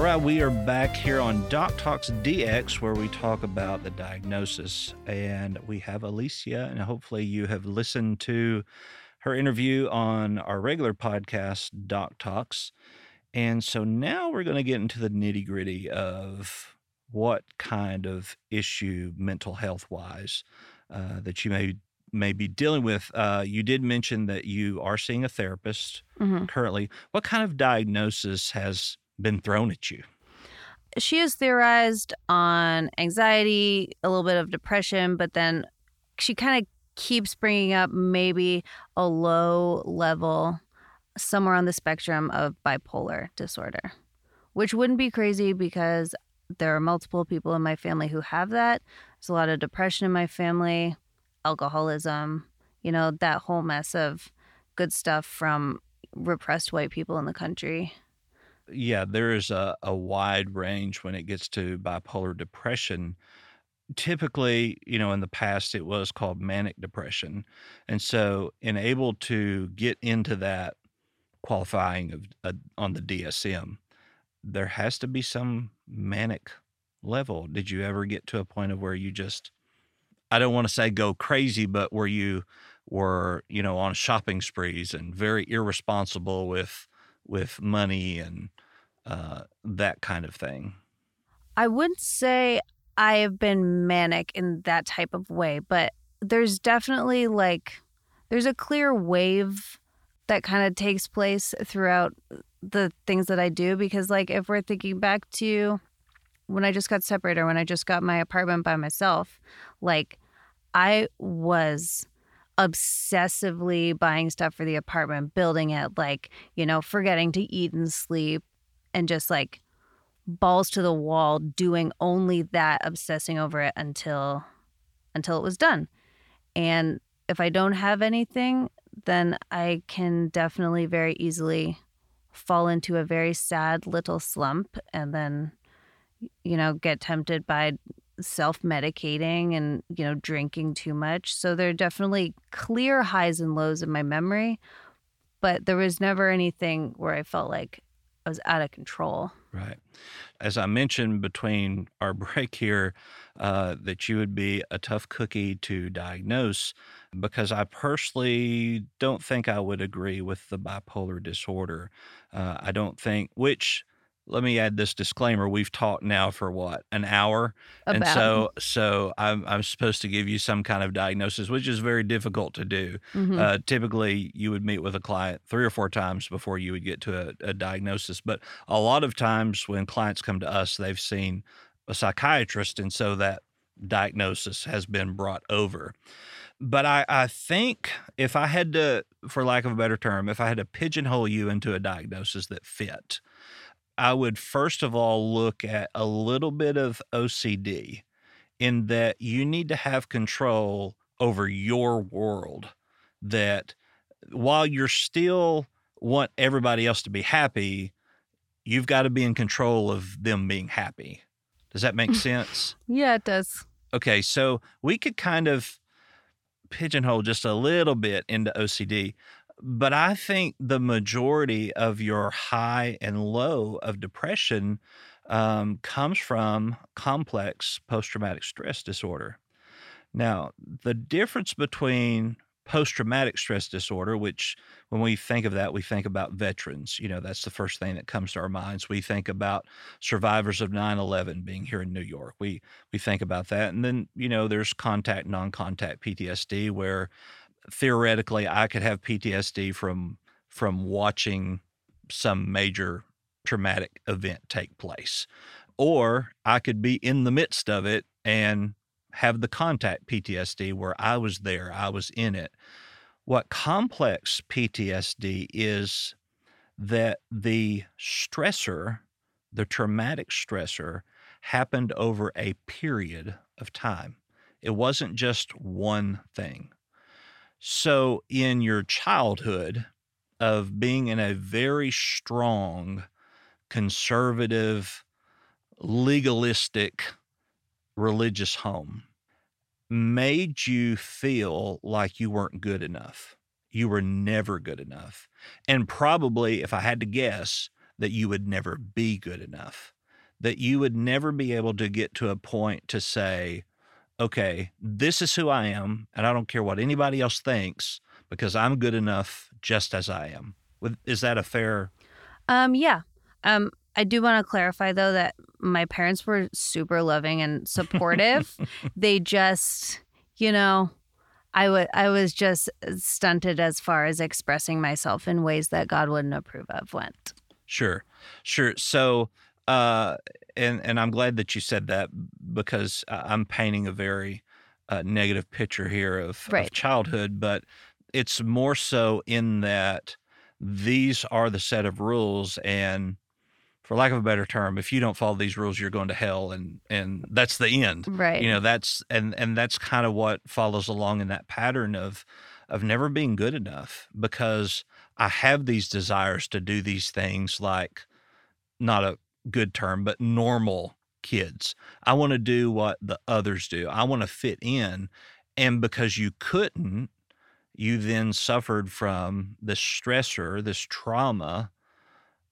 All right, we are back here on Doc Talks DX, where we talk about the diagnosis. And we have Elysia, and hopefully, you have listened to her interview on our regular podcast, Doc Talks. And so now we're going to get into the nitty gritty of what kind of issue, mental health wise, uh, that you may may be dealing with. Uh, you did mention that you are seeing a therapist Mhm. currently. What kind of diagnosis has been thrown at you? She has theorized on anxiety, a little bit of depression, but then she kind of keeps bringing up maybe a low level somewhere on the spectrum of bipolar disorder, which wouldn't be crazy because there are multiple people in my family who have that. There's a lot of depression in my family, alcoholism, you know, that whole mess of good stuff from repressed white people in the country. Yeah, there is a, a wide range when it gets to bipolar depression. Typically, you know, in the past it was called manic depression. And so, in able to get into that qualifying of uh, on the DSM, there has to be some manic level. Did you ever get to a point of where you just, I don't want to say go crazy, but where you were, you know, on shopping sprees and very irresponsible with with money and uh, that kind of thing. I wouldn't say I have been manic in that type of way, but there's definitely like there's a clear wave that kind of takes place throughout the things that I do because like if we're thinking back to when I just got separated or when I just got my apartment by myself, like I was obsessively buying stuff for the apartment, building it, like, you know, forgetting to eat and sleep and just like balls to the wall doing only that obsessing over it until until it was done. And if i don't have anything then i can definitely very easily fall into a very sad little slump and then you know get tempted by self-medicating and you know drinking too much so there are definitely clear highs and lows in my memory but there was never anything where i felt like i was out of control Right. As I mentioned between our break here, uh, that you would be a tough cookie to diagnose because I personally don't think I would agree with the bipolar disorder. Uh, I don't think, which, let me add this disclaimer we've talked now for what an hour? And so so I'm, I'm supposed to give you some kind of diagnosis which is very difficult to do. Mhm. uh, typically you would meet with a client three or four times before you would get to a, a diagnosis but a lot of times when clients come to us they've seen a psychiatrist and so that diagnosis has been brought over. But I, I think if i had to for lack of a better term if i had to pigeonhole you into a diagnosis that fit i would first of all look at a little bit of ocd in that you need to have control over your world that while you're still want everybody else to be happy you've got to be in control of them being happy. Does that make sense? Yeah it does. Okay so we could kind of pigeonhole just a little bit into ocd but i think the majority of your high and low of depression um, comes from complex post-traumatic stress disorder. Now the difference between post-traumatic stress disorder which when we think of that we think about veterans you know that's the first thing that comes to our minds. We think about survivors of 9-11 being here in new york. We we think about that. And then you know there's contact non-contact ptsd where theoretically i could have ptsd from from watching some major traumatic event take place or i could be in the midst of it and have the contact PTSD where I was there, I was in it. What complex PTSD is that the stressor, the traumatic stressor, happened over a period of time. It wasn't just one thing. So, in your childhood of being in a very strong, conservative, legalistic religious home, made you feel like you weren't good enough. You were never good enough. And probably, if I had to guess, that you would never be good enough, that you would never be able to get to a point to say, okay, this is who I am, and I don't care what anybody else thinks because I'm good enough just as I am. Is that a fair? Um, yeah. Um, I do want to clarify though that my parents were super loving and supportive. they just, you know, I would I was just stunted as far as expressing myself in ways that God wouldn't approve of went. Sure. Sure. So uh and and I'm glad that you said that because I'm painting a very uh, negative picture here of, right. of childhood, but it's more so in that these are the set of rules and for lack of a better term, if you don't follow these rules, you're going to hell, and and that's the end. Right. You know, that's and and that's kind of what follows along in that pattern of of never being good enough because I have these desires to do these things like not a good term, but normal kids. I want to do what the others do. I want to fit in. And because you couldn't, you then suffered from this stressor, this trauma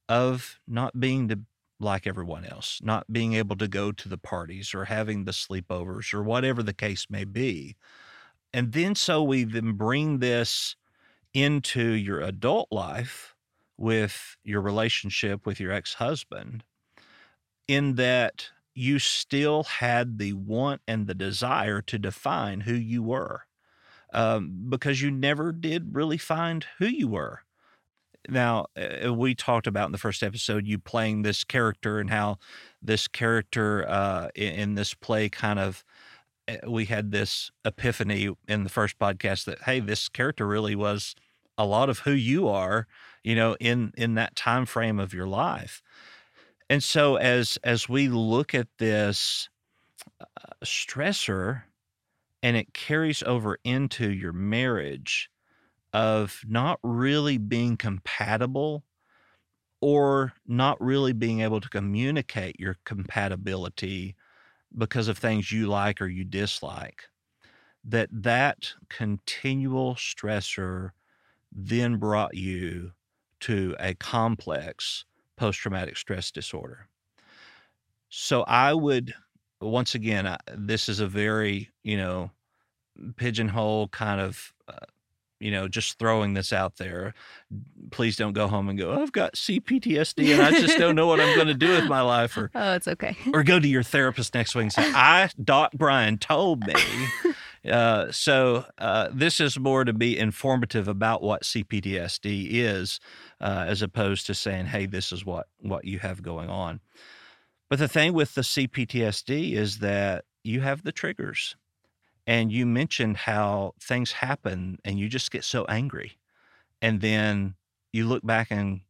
of not being to, like everyone else, not being able to go to the parties or having the sleepovers or whatever the case may be. And then so we then bring this into your adult life with your relationship with your ex husband, in that you still had the want and the desire to define who you were um, because you never did really find who you were. Now, we talked about in the first episode you playing this character and how this character uh, in, in this play kind of uh, we had this epiphany in the first podcast that hey, this character really was a lot of who you are, you know, in in that time frame of your life. And so as as we look at this uh, stressor and it carries over into your marriage, of not really being compatible or not really being able to communicate your compatibility because of things you like or you dislike that that continual stressor then brought you to a complex post-traumatic stress disorder so i would once again I, this is a very you know pigeonhole kind of uh, you know, just throwing this out there. Please don't go home and go, I've got CPTSD and I just don't know what I'm going to do with my life. Or, oh, it's okay. or go to your therapist next week and say, I, Doc Brian, told me. Uh, so uh, this is more to be informative about what CPTSD is, uh, as opposed to saying, "Hey, this is what what you have going on." But the thing with the CPTSD is that you have the triggers and you mentioned how things happen and you just get so angry. And then you look back and,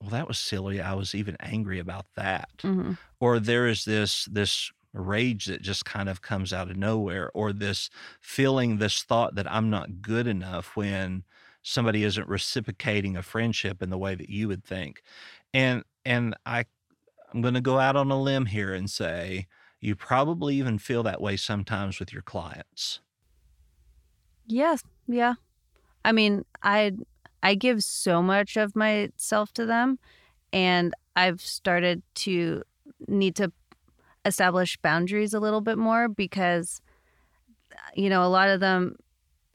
well, that was silly. I was even angry about that. Mm-hmm. Or there is this, this rage that just kind of comes out of nowhere, or this feeling, this thought that I'm not good enough when somebody isn't reciprocating a friendship in the way that you would think. And, and I, I'm going to go out on a limb here and say, you probably even feel that way sometimes with your clients. Yes, yeah. I mean, I I give so much of myself to them and I've started to need to establish boundaries a little bit more because you know, a lot of them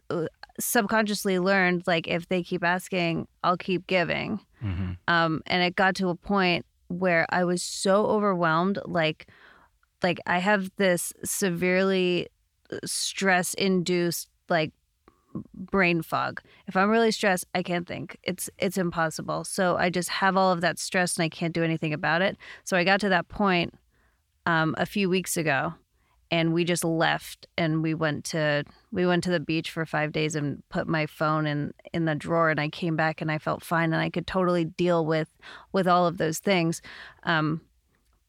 uh, subconsciously learned like if they keep asking, I'll keep giving. Mm-hmm. Um, and it got to a point where I was so overwhelmed, like like I have this severely uh, stress induced like brain fog. If I'm really stressed, I can't think. It's it's impossible. So I just have all of that stress and I can't do anything about it. So I got to that point um, a few weeks ago, and we just left and we went to we went to the beach for 5 days and put my phone in in the drawer and I came back and I felt fine and I could totally deal with with all of those things um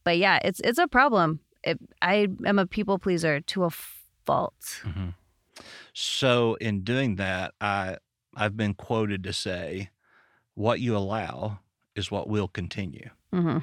but yeah it's it's a problem it, I am a people pleaser to a fault Mhm. So in doing that, I I've been quoted to say, "What you allow is what will continue." hmm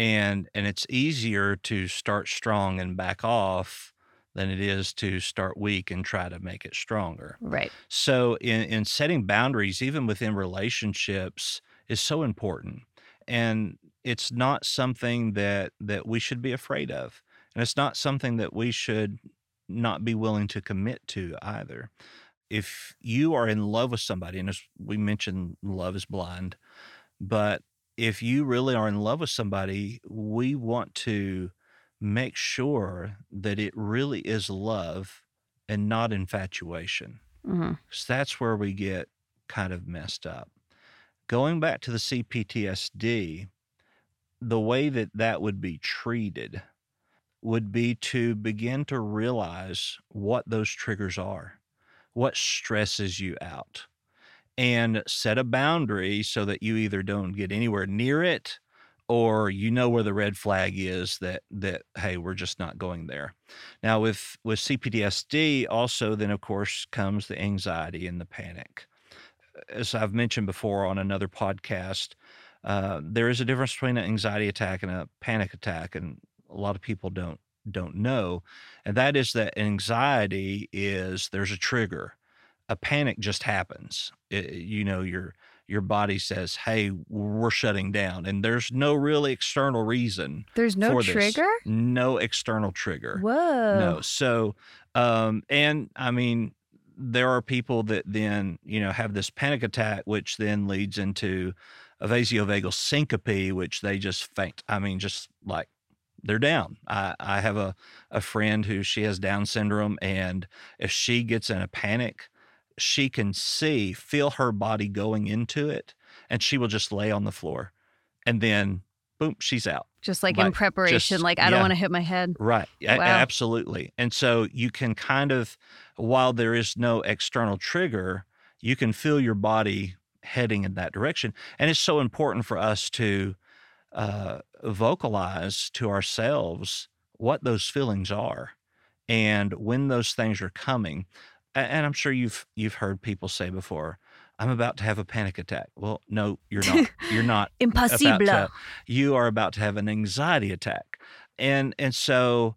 and and it's easier to start strong and back off than it is to start weak and try to make it stronger. right So in in setting boundaries even within relationships is so important. And it's not something that that we should be afraid of. And it's not something that we should not be willing to commit to either. If you are in love with somebody and as we mentioned love is blind, but if you really are in love with somebody, we want to make sure that it really is love and not infatuation hmm because that's where we get kind of messed up. Going back to the CPTSD, the way that that would be treated would be to begin to realize what those triggers are, what stresses you out, and set a boundary so that you either don't get anywhere near it or you know where the red flag is that that hey we're just not going there. Now with with cptsd also then of course comes the anxiety and the panic. As i've mentioned before on another podcast uh, there is a difference between an anxiety attack and a panic attack and a lot of people don't don't know and that is that anxiety is there's a trigger a panic just happens It- you know your your body says hey we're shutting down and there's no really external reason there's no for this. trigger? No external trigger. Whoa. No so um and i mean there are people that then you know have this panic attack which then leads into a vasovagal syncope which they just faint. I mean just like they're down. I i have a a friend who she has down syndrome and if she gets in a panic she can see feel her body going into it and she will just lay on the floor and then boom she's out just like in preparation just- like i don't want to hit my head Right. A- Absolutely. And so you can kind of, while there is no external trigger, you can feel your body heading in that direction. And it's so important for us to uh, vocalize to ourselves what those feelings are and when those things are coming. And I'm sure you've you've heard people say before, "I'm about to have a panic attack." Well, no, you're not. You're not impossible to, you are about to have an anxiety attack and and so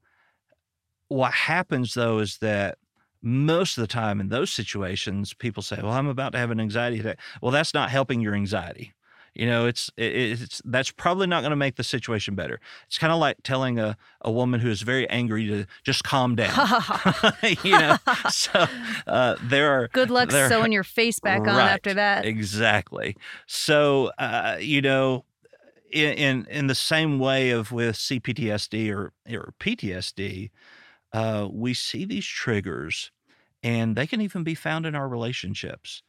what happens though is that most of the time in those situations people say well i'm about to have an anxiety attack well that's not helping your anxiety you know it's it's that's probably not going to make the situation better it's kind of like telling a, a woman who is very angry to just calm down you know so uh, there are good luck there- sewing your face back on after that Exactly. So, uh, you know, in, in in the same way of with CPTSD or or PTSD, uh, we see these triggers, and they can even be found in our relationships.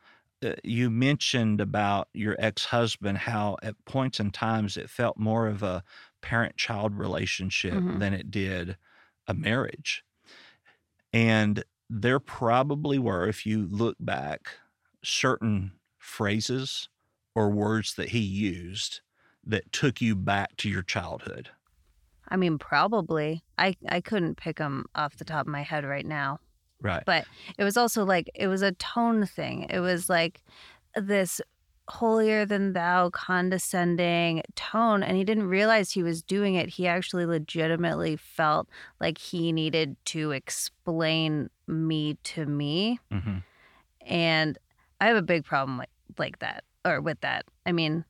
Uh, you mentioned about your ex-husband, how at points and times it felt more of a parent-child relationship Mhm. than it did a marriage, and there probably were, if you look back, certain phrases or words that he used that took you back to your childhood. i mean probably i i couldn't pick them off the top of my head right now Right. but it was also like it was a tone thing. It was like this holier than thou condescending tone and he didn't realize he was doing it. He actually legitimately felt like he needed to explain me to me. Hmm and i have a big problem like, like that or with that. I mean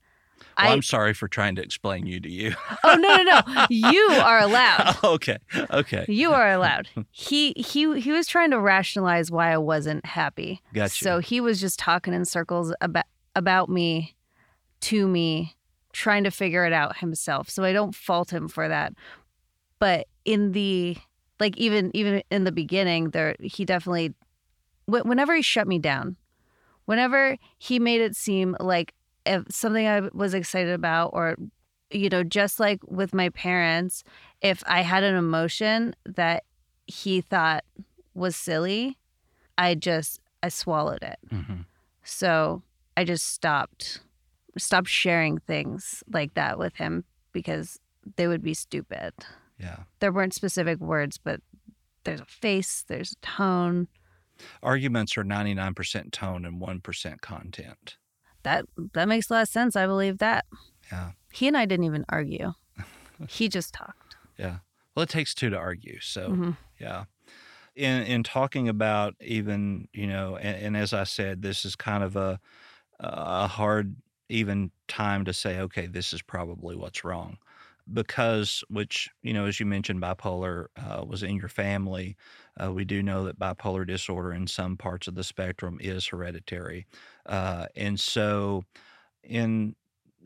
Well, i I'm sorry for trying to explain you to you. oh no no no you are allowed okay. Okay. you are allowed he he he was trying to rationalize why i wasn't happy Gotcha. So he was just talking in circles about about me to me, trying to figure it out himself. So I don't fault him for that. But in the like even even in the beginning there he definitely whenever he shut me down, whenever he made it seem like if something I was excited about or you know just like with my parents, if I had an emotion that he thought was silly, I just I swallowed it. hmm So I just stopped stopped sharing things like that with him because they would be stupid. Yeah. There weren't specific words, but there's a face, there's a tone. Arguments are 99% tone and 1% content. That that makes a lot of sense. I believe that. Yeah. He and I didn't even argue. he just talked. Yeah. Well, it takes two to argue. So, Mhm. yeah. In in talking about even, you know, and, and as I said, this is kind of a a hard even time to say, okay, this is probably what's wrong. Because, which, you know, as you mentioned, bipolar uh, was in your family. Uh, we do know that bipolar disorder in some parts of the spectrum is hereditary. Uh, and so, in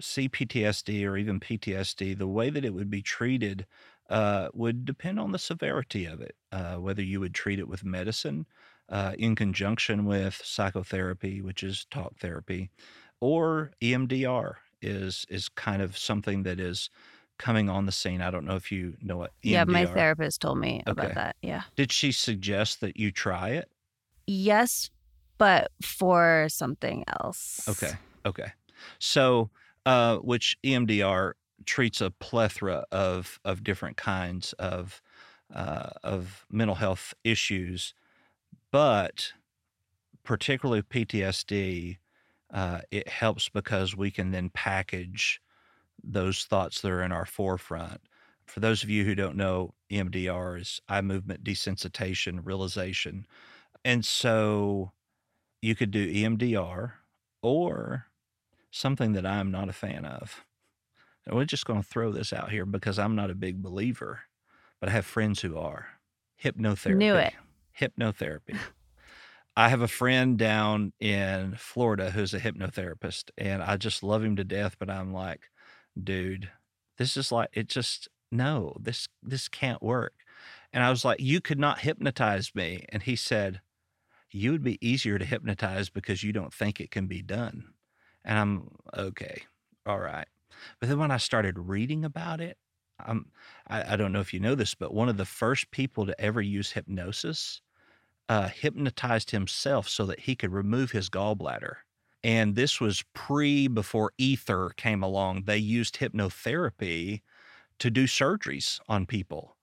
CPTSD or even PTSD, the way that it would be treated uh, would depend on the severity of it, uh, whether you would treat it with medicine uh, in conjunction with psychotherapy, which is talk therapy, or EMDR is is kind of something that is coming on the scene. I don't know if you know what EMDR. Yeah, my therapist told me Okay. about that. Yeah. Did she suggest that you try it? Yes, but for something else. Okay. Okay. So, uh, which EMDR treats a plethora of of different kinds of uh, of mental health issues, but particularly PTSD, uh, it helps because we can then package those thoughts that are in our forefront. For those of you who don't know, EMDR is eye movement desensitization realization, and so you could do EMDR or something that I'm not a fan of. And we're just going to throw this out here because I'm not a big believer, but I have friends who are. Hypnotherapy. Knew it. Hypnotherapy. I have a friend down in Florida who's a hypnotherapist, and I just love him to death. But I'm like, dude, this is like it. Just no, this this can't work. And I was like, you could not hypnotize me. And he said, you would be easier to hypnotize because you don't think it can be done. And I'm okay, all right. But then when I started reading about it, I'm, I, I don't know if you know this, but one of the first people to ever use hypnosis uh, hypnotized himself so that he could remove his gallbladder. And this was pre before ether came along. They used hypnotherapy to do surgeries on people.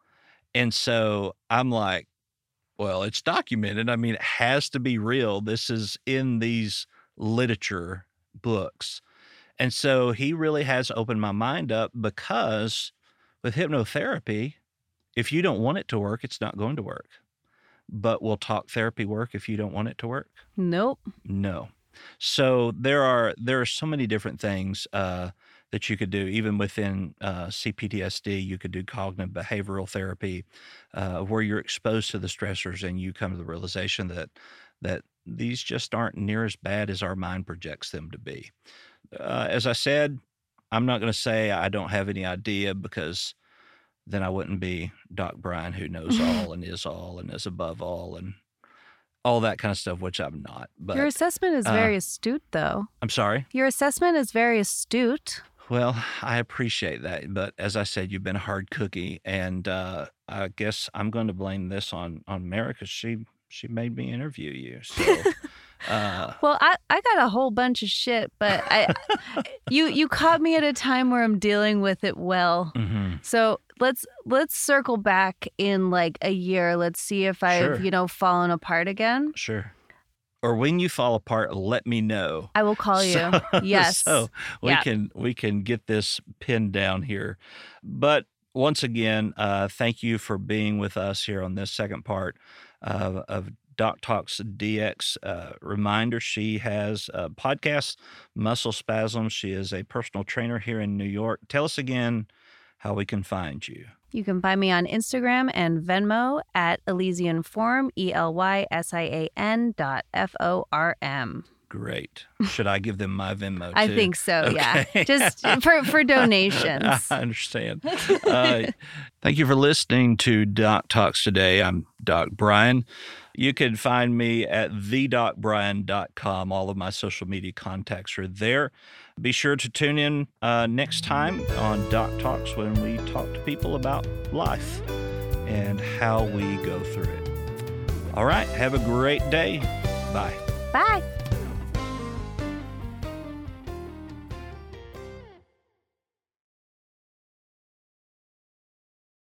And so I'm like, well, it's documented. I mean, it has to be real. This is in these literature books. And so he really has opened my mind up because with hypnotherapy, if you don't want it to work, it's not going to work. But will talk therapy work if you don't want it to work? Nope. No. So there are there are so many different things uh, that you could do. Even within uh, CPTSD, you could do cognitive behavioral therapy, uh, where you're exposed to the stressors and you come to the realization that that these just aren't near as bad as our mind projects them to be. Uh, as I said, I'm not going to say I don't have any idea because then I wouldn't be Doc Brian who knows all and is all and is above all and all that kind of stuff, which I'm not. But Your assessment is uh, very astute, though. I'm sorry. Your assessment is very astute. Well, I appreciate that, but as I said, you've been a hard cookie, and uh, I guess I'm going to blame this on on because she she made me interview you. So, uh, Well, I, I got a whole bunch of shit, but I you you caught me at a time where I'm dealing with it well. mhm. So let's let's circle back in like a year. Let's see if I've Sure. you know fallen apart again. sure. Or when you fall apart, let me know. I will call you. So- yes. So we Yeah. can we can get this pinned down here. But once again, uh, thank you for being with us here on this second part of, of Doc Talks DX. Uh, reminder: She has a podcast, Muscle Spasms. She is a personal trainer here in New York. Tell us again how we can find you. You can find me on Instagram and Venmo at Elysian Form, E L Y S I A N dot F O R M. Great. Should I give them my Venmo? I think so, yeah. Just for, for donations. I understand. Uh, thank you for listening to Doc Talks today. I'm Doc Brian. You can find me at thedocbrian.com. All of my social media contacts are there. Be sure to tune in uh, next time on Doc Talks when we talk to people about life. and how we go through it. All right, have a great day. Bye. Bye.